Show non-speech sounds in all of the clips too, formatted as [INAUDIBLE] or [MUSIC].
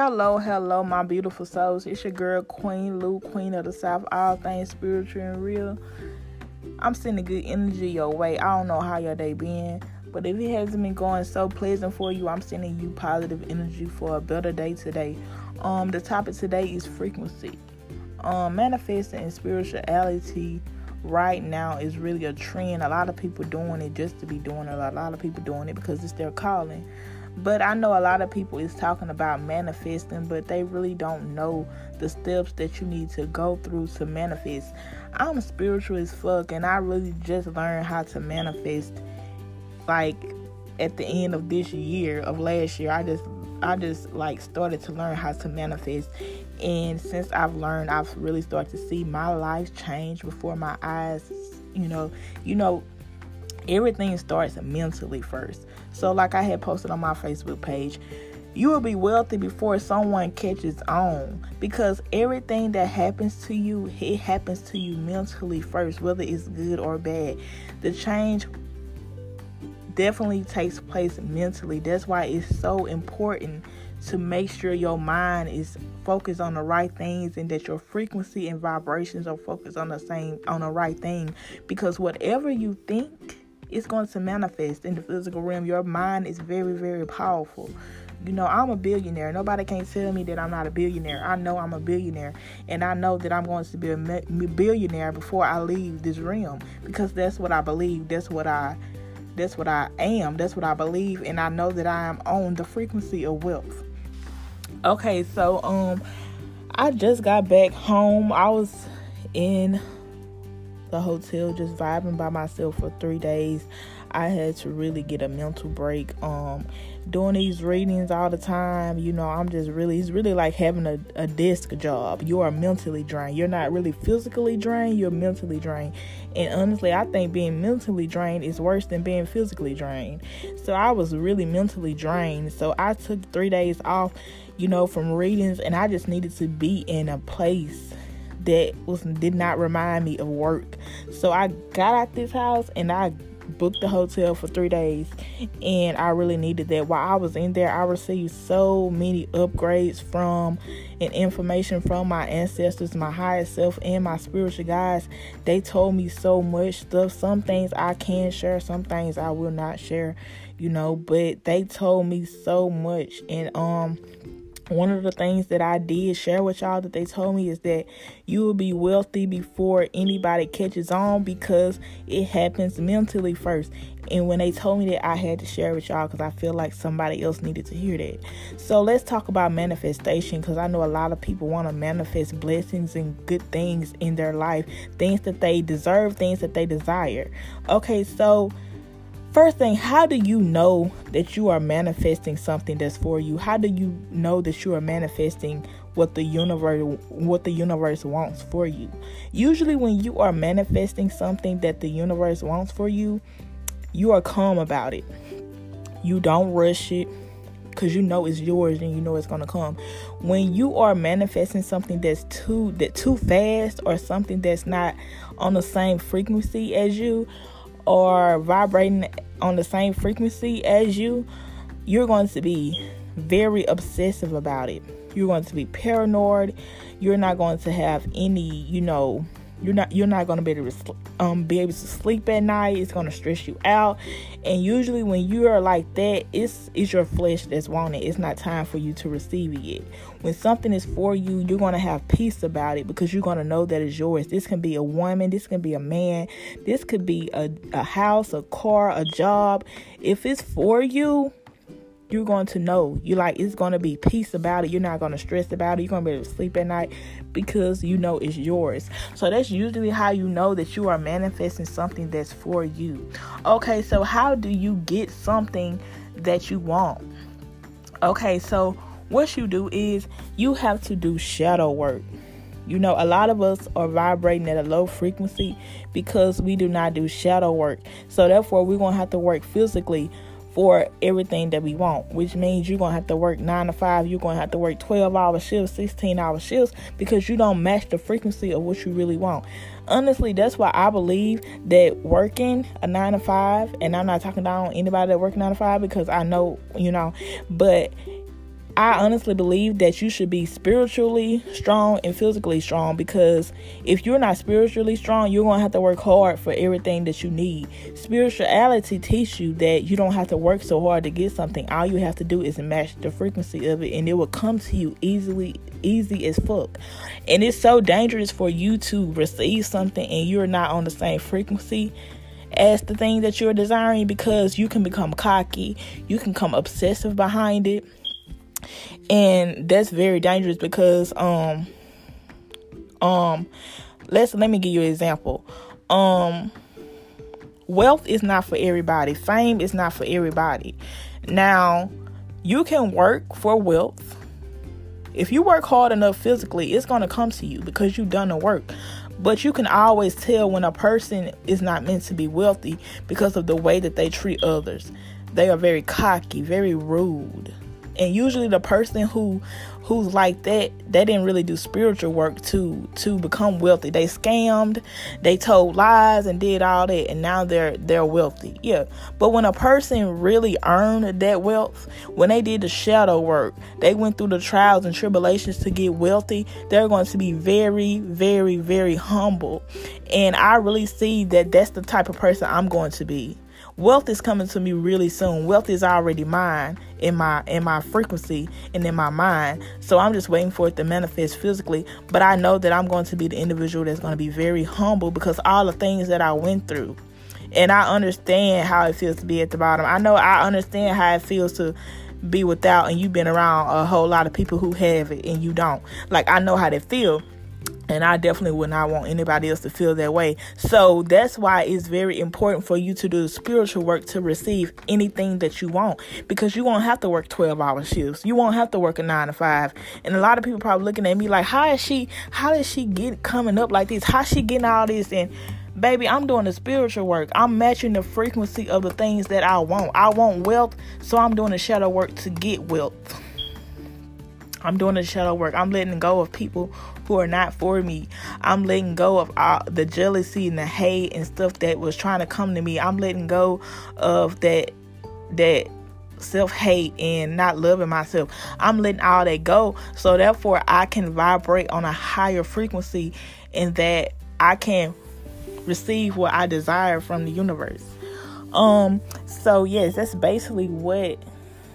Hello, hello, my beautiful souls. It's your girl, Kween Lew, Queen of the South, all things spiritual and real. I'm sending good energy your way. I don't know how your day been, but if it hasn't been going so pleasant for you, I'm sending you positive energy for a better day today. Um, the topic today is frequency. Um, manifesting and spirituality right now is really a trend. A lot of people doing it just to be doing it. A lot of people doing it because it's their calling. But I know a lot of people is talking about manifesting, but they really don't know the steps that you need to go through to manifest. I'm spiritual as fuck, and I really just learned how to manifest like at the end of this year of last year. I just I just like started to learn how to manifest. And since I've learned, I've really started to see my life change before my eyes. You know, you know, everything starts mentally first. So, like I had posted on my Facebook page, you will be wealthy before someone catches on because everything that happens to you, it happens to you mentally first, whether it's good or bad. The change definitely takes place mentally. That's why it's so important to make sure your mind is focused on the right things and that your frequency and vibrations are focused on the same on the right thing because whatever you think it's going to manifest in the physical realm. Your mind is very, very powerful. You know, I'm a billionaire. Nobody can tell me that I'm not a billionaire. I know I'm a billionaire, and I know that I'm going to be a billionaire before I leave this realm because that's what I believe. That's what I that's what I am. That's what I believe, and I know that I am on the frequency of wealth. Okay, so um I just got back home. I was in the hotel just vibing by myself for three days. I had to really get a mental break. Um, doing these readings all the time, you know, I'm just really, it's really like having a, a desk job. You are mentally drained. You're not really physically drained, you're mentally drained. And honestly, I think being mentally drained is worse than being physically drained. So I was really mentally drained. So I took three days off, you know, from readings, and I just needed to be in a place that was did not remind me of work. So I got out this house and I booked the hotel for three days and I really needed that. While I was in there, I received so many upgrades from and information from my ancestors, my higher self, and my spiritual guides. They told me so much stuff. Some things I can share, some things I will not share, you know, but they told me so much and um one of the things that I did share with y'all that they told me is that you will be wealthy before anybody catches on because it happens mentally first. And when they told me that, I had to share with y'all because I feel like somebody else needed to hear that. So let's talk about manifestation because I know a lot of people want to manifest blessings and good things in their life, things that they deserve, things that they desire. Okay, so First thing, how do you know that you are manifesting something that's for you? How do you know that you are manifesting what the universe what the universe wants for you? Usually when you are manifesting something that the universe wants for you, you are calm about it. You don't rush it because you know it's yours and you know it's gonna come. When you are manifesting something that's too that too fast or something that's not on the same frequency as you, or vibrating on the same frequency as you, you're going to be very obsessive about it. You're going to be paranoid. You're not going to have any, you know, you're not you're not to be able to um be able to sleep at night. It's to stress you out. And usually when you are like that, it's it's your flesh that's wanting. It's not time for you to receive it yet. When something is for you, you're to have peace about it because you're to know that it's yours. This can be a woman, this can be a man, this could be a, a house, a car, a job. If it's for you, you're going to know. You like it's going to be peace about it. You're not going to stress about it. You're going to be able to sleep at night because you know it's yours. So that's usually how you know that you are manifesting something that's for you. Okay, so how do you get something that you want? Okay, so what you do is you have to do shadow work. You know, a lot of us are vibrating at a low frequency because we do not do shadow work. So, therefore, we're going to have to work physically for everything that we want, which means you're going to have to work 9 to 5, you're going to have to work 12 hour shifts, 16 hour shifts because you don't match the frequency of what you really want. Honestly, that's why I believe that working a 9 to 5, and I'm not talking down anybody that works 9 to 5 because I know, you know, but I honestly believe that you should be spiritually strong and physically strong because if you're not spiritually strong, you're going to have to work hard for everything that you need. Spirituality teaches you that you don't have to work so hard to get something. All you have to do is match the frequency of it and it will come to you easily easy as fuck. And it's so dangerous for you to receive something and you're not on the same frequency as the thing that you're desiring because you can become cocky, you can come obsessive behind it. And that's very dangerous because um um let's let me give you an example. Um wealth is not for everybody. Fame is not for everybody. Now, you can work for wealth. If you work hard enough physically, it's going to come to you because you've done the work. But you can always tell when a person is not meant to be wealthy because of the way that they treat others. They are very cocky, very rude. And usually the person who who's like that, they didn't really do spiritual work to to become wealthy. They scammed, they told lies and did all that and now they're they're wealthy. Yeah. But when a person really earned that wealth, when they did the shadow work, they went through the trials and tribulations to get wealthy, they're going to be very very very humble. And I really see that that's the type of person I'm going to be wealth is coming to me really soon. Wealth is already mine in my in my frequency and in my mind. So i'm just waiting for it to manifest physically. But i know that i'm going to be the individual that's going to be very humble because all the things that i went through and i understand how it feels to be at the bottom. I know i understand how it feels to be without and you've been around a whole lot of people who have it and you don't. Like i know how they feel and I definitely would not want anybody else to feel that way. So that's why it's very important for you to do the spiritual work to receive anything that you want because you won't have to work 12 hour shifts. You won't have to work a nine to five. And a lot of people probably looking at me like, how is she, how does she get coming up like this? How's she getting all this? And baby, I'm doing the spiritual work. I'm matching the frequency of the things that I want. I want wealth, so I'm doing the shadow work to get wealth. I'm doing the shadow work. I'm letting go of people who are not for me. I'm letting go of all the jealousy and the hate and stuff that was trying to come to me. I'm letting go of that that self hate and not loving myself. I'm letting all that go. So therefore I can vibrate on a higher frequency and that I can receive what I desire from the universe. Um so yes, that's basically what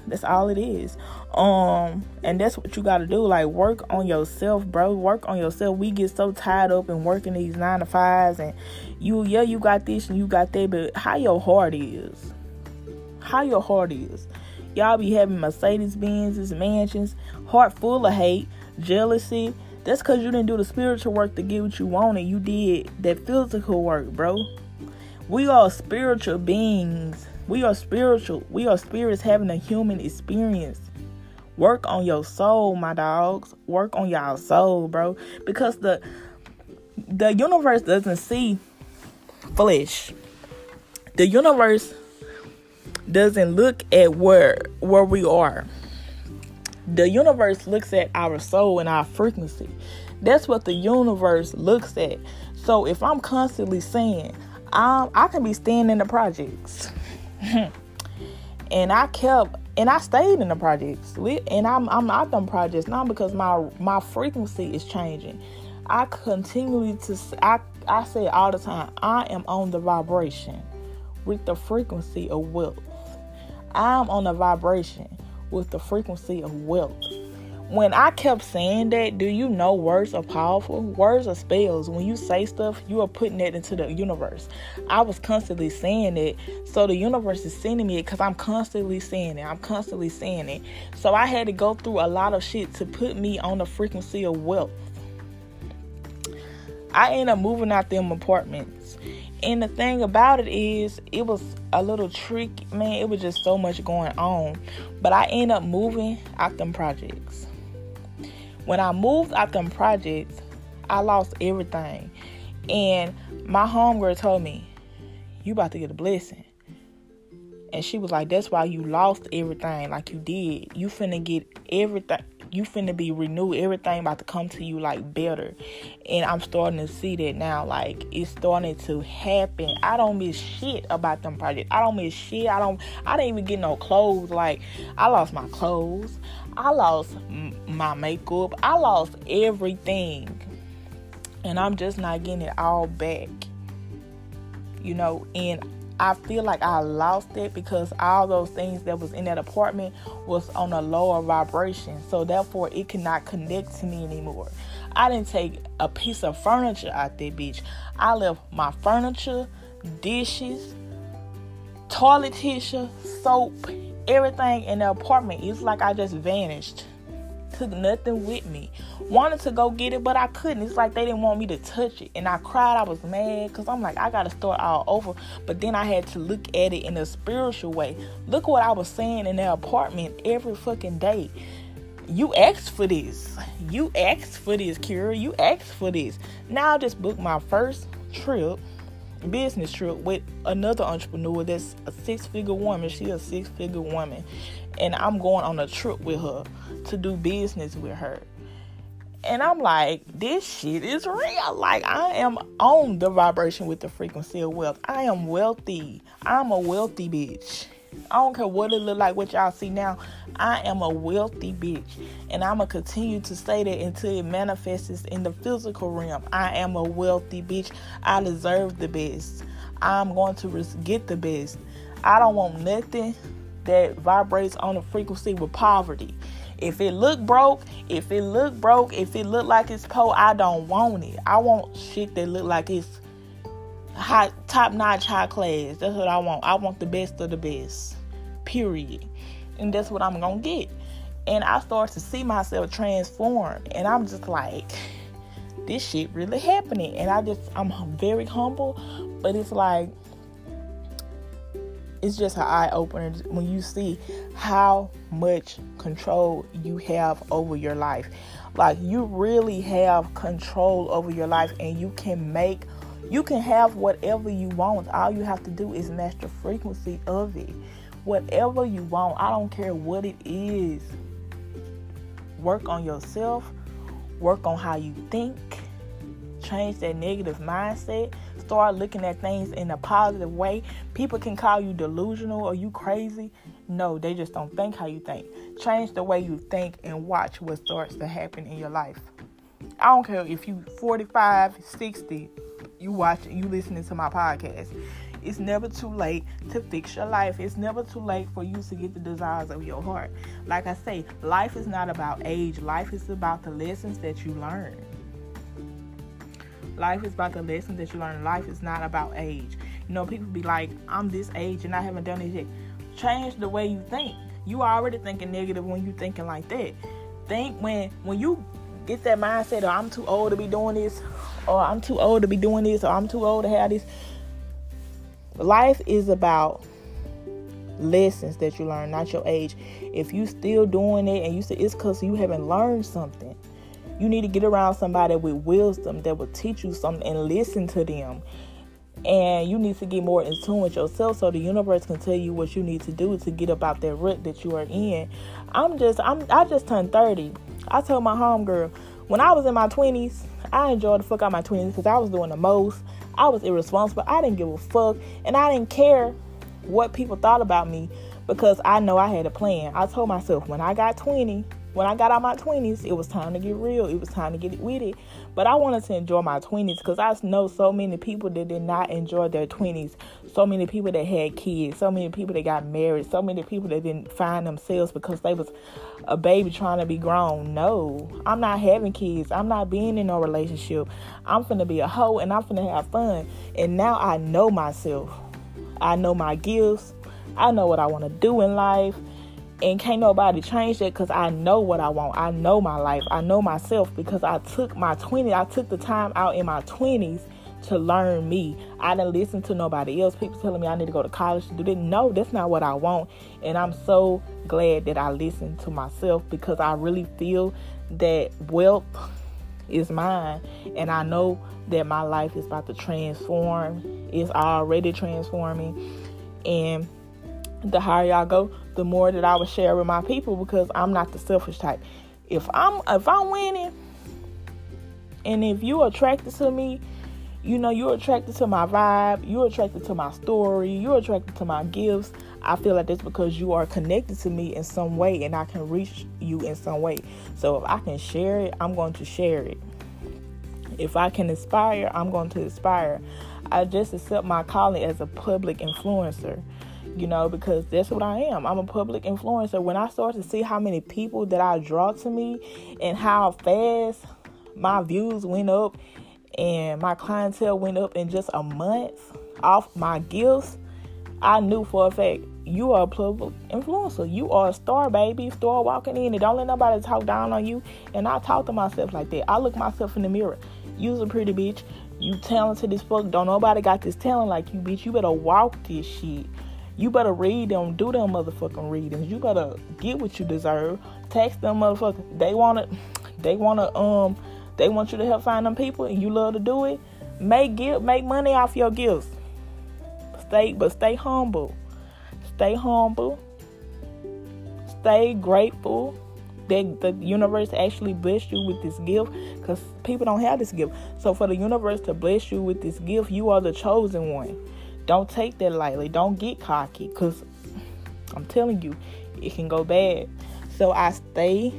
that's all it is. Um, and that's what you gotta do. Like work on yourself, bro. Work on yourself. We get so tied up in working these nine to fives and you yeah, you got this and you got that, but how your heart is. How your heart is. Y'all be having Mercedes Benz's, mansions, heart full of hate, jealousy. That's because you didn't do the spiritual work to get what you wanted. You did that physical work, bro. We are spiritual beings we are spiritual. We are spirits having a human experience. Work on your soul, my dogs. Work on y'all soul, bro. Because the the universe doesn't see flesh. The universe doesn't look at where where we are. The universe looks at our soul and our frequency. That's what the universe looks at. So if I'm constantly saying, um, I can be staying in the projects. [LAUGHS] and I kept and I stayed in the projects. And I'm I'm out them projects now because my my frequency is changing. I continually to I I say all the time, I am on the vibration with the frequency of wealth. I'm on the vibration with the frequency of wealth when I kept saying that, do you know words are powerful? Words are spells. When you say stuff, you are putting it into the universe. I was constantly saying it, so the universe is sending me it because I'm constantly saying it. I'm constantly saying it. So I had to go through a lot of shit to put me on the frequency of wealth. I ended up moving out them apartments. And the thing about it is, it was a little tricky, man. It was just so much going on. But I ended up moving out them projects. When I moved out them projects, I lost everything. And my homegirl told me, You about to get a blessing. And she was like, That's why you lost everything like you did. You finna get everything. You finna be renewed. Everything about to come to you like better. And I'm starting to see that now. Like it's starting to happen. I don't miss shit about them projects. I don't miss shit. I don't I didn't even get no clothes. Like I lost my clothes. I lost m- my makeup. I lost everything. And I'm just not getting it all back. You know, and I feel like I lost it because all those things that was in that apartment was on a lower vibration. So therefore it cannot connect to me anymore. I didn't take a piece of furniture out there, bitch. I left my furniture, dishes, toilet tissue, soap, everything in the apartment. It's like I just vanished took nothing with me. Wanted to go get it, but I couldn't. It's like they didn't want me to touch it. And I cried. I was mad because I'm like, I got to start all over. But then I had to look at it in a spiritual way. Look what I was saying in that apartment every fucking day. You asked for this. You asked for this, Kira. You asked for this. Now I just booked my first trip business trip with another entrepreneur that's a six figure woman. She's a six figure woman and I'm going on a trip with her to do business with her. And I'm like, this shit is real. Like, I am on the vibration with the frequency of wealth. I am wealthy. I'm a wealthy bitch. I don't care what it look like, what y'all see now. I am a wealthy bitch. And I'm to continue to say that until it manifests in the physical realm. I am a wealthy bitch. I deserve the best. I'm going to get the best. I don't want nothing that vibrates on a frequency with poverty. If it look broke, if it look broke, if it look like it's poor, I don't want it. I want shit that look like it's high, top notch, high class. That's what I want. I want the best of the best. Period. And that's what I'm gonna get. And I start to see myself transform, and I'm just like, this shit really happening. And I just, I'm very humble, but it's like it's just an eye opener when you see how much control you have over your life. Like you really have control over your life and you can make you can have whatever you want. All you have to do is match the frequency of it. Whatever you want, I don't care what it is. Work on yourself, work on how you think, change that negative mindset start looking at things in a positive way, people can call you delusional or you crazy. No, they just don't think how you think. Change the way you think and watch what starts to happen in your life. I don't care if you 45, 60, you watch you listening to my podcast. It's never too late to fix your life. It's never too late for you to get the desires of your heart. Like I say, life is not about age. Life is about the lessons that you learn. Life is about the lessons that you learn. Life is not about age. You know, people be like, I'm this age and I haven't done yet. Change the way you think. You already thinking negative when you thinking like that. Think when when you get that mindset of I'm too old to be doing this, or I'm too old to be doing this, or I'm too old to have this. Life is about lessons that you learn, not your age. If you still doing it and you say it's because you haven't learned something. You need to get around somebody with wisdom that will teach you something and listen to them. And you need to get more in tune with yourself so the universe can tell you what you need to do to get about that rut that you are in. I'm just I'm I just turned 30. I told my homegirl when I was in my 20s, I enjoyed the fuck out of my 20s because I was doing the most. I was irresponsible. I didn't give a fuck. And I didn't care what people thought about me because I know I had a plan. I told myself when I got 20, when I got out my 20s, it was time to get real. It was time to get it with it. But I wanted to enjoy my 20s because I know so many people that did not enjoy their 20s. So many people that had kids. So many people that got married. So many people that didn't find themselves because they was a baby trying to be grown. No, I'm not having kids. I'm not being in no relationship. I'm finna be a hoe and I'm finna have fun. And now I know myself. I know my gifts. I know what I want to do in life and can't nobody change that because I know what I want. I know my life. I know myself because I took my 20s, I took the time out in my 20s to learn me. I didn't listen to nobody else. People telling me I need to go to college to do this. No, that's not what I want. And I'm so glad that I listened to myself because I really feel that wealth is mine. And I know that my life is about to transform. It's already transforming. And the higher y'all go, the more that I would share with my people because I'm not the selfish type. if I'm if I'm winning, and if you're attracted to me, you know you're attracted to my vibe, you're attracted to my story, you're attracted to my gifts. I feel like that's because you are connected to me in some way, and I can reach you in some way. So if I can share it, I'm going to share it. If I can inspire, I'm going to inspire. I just accept my calling as a public influencer you know, because that's what I am. I'm a public influencer. When I start to see how many people that I draw to me and how fast my views went up and my clientele went up in just a month off my gifts, I knew for a fact you are a public influencer. You are a star, baby. Star walking in and don't let nobody talk down on you. And I talk to myself like that. I look myself in the mirror. You's a pretty bitch. You talented as fuck. Don't nobody got this talent like you, bitch. You better walk this shit. You better read them, do them motherfucking readings. You better get what you deserve. Text them motherfuckers. They wanna, [SNIFFS] they wanna, um, they want you to help find them people, and you love to do it. Make give, make money off your gifts. Stay, but stay humble. Stay humble. Stay grateful that the universe actually blessed you with this gift because people don't have this gift. So for the universe to bless you with this gift, you are the chosen one. Don't take that lightly. Don't get cocky because I'm telling you, it can go bad. So I stay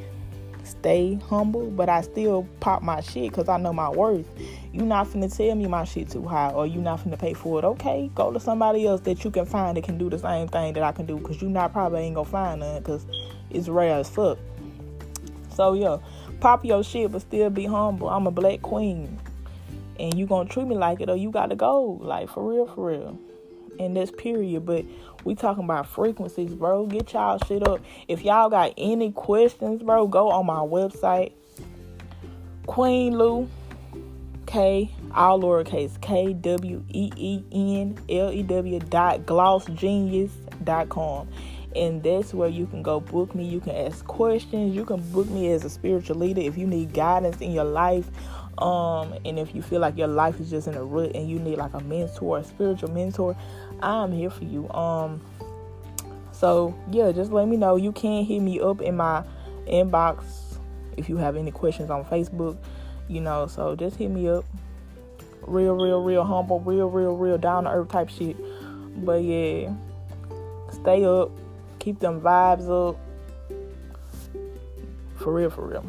stay humble, but I still pop my shit because I know my worth. You not finna tell me my shit too high or you not finna pay for it. Okay, go to somebody else that you can find that can do the same thing that I can do because you not probably ain't gonna find none because it's rare as fuck. So yeah, pop your shit but still be humble. I'm a black queen and you gonna treat me like it or you gotta go. Like for real for real. In this period but we talking about frequencies bro. Get y'all shit up. If y'all got any questions bro go on my website. Kween Lew k all lowercase k w e e n l e w dot glossgenius dot com. And that's where you can go book me. You can ask questions. You can book me as a spiritual leader if you need guidance in your life um, and if you feel like your life is just in a rut and you need like a mentor, a spiritual mentor, I'm here for you. Um, so yeah, just let me know. You can hit me up in my inbox if you have any questions on Facebook. You know, so just hit me up. Real, real, real humble, real, real, real down to earth type shit. But yeah, stay up, keep them vibes up. For real, for real.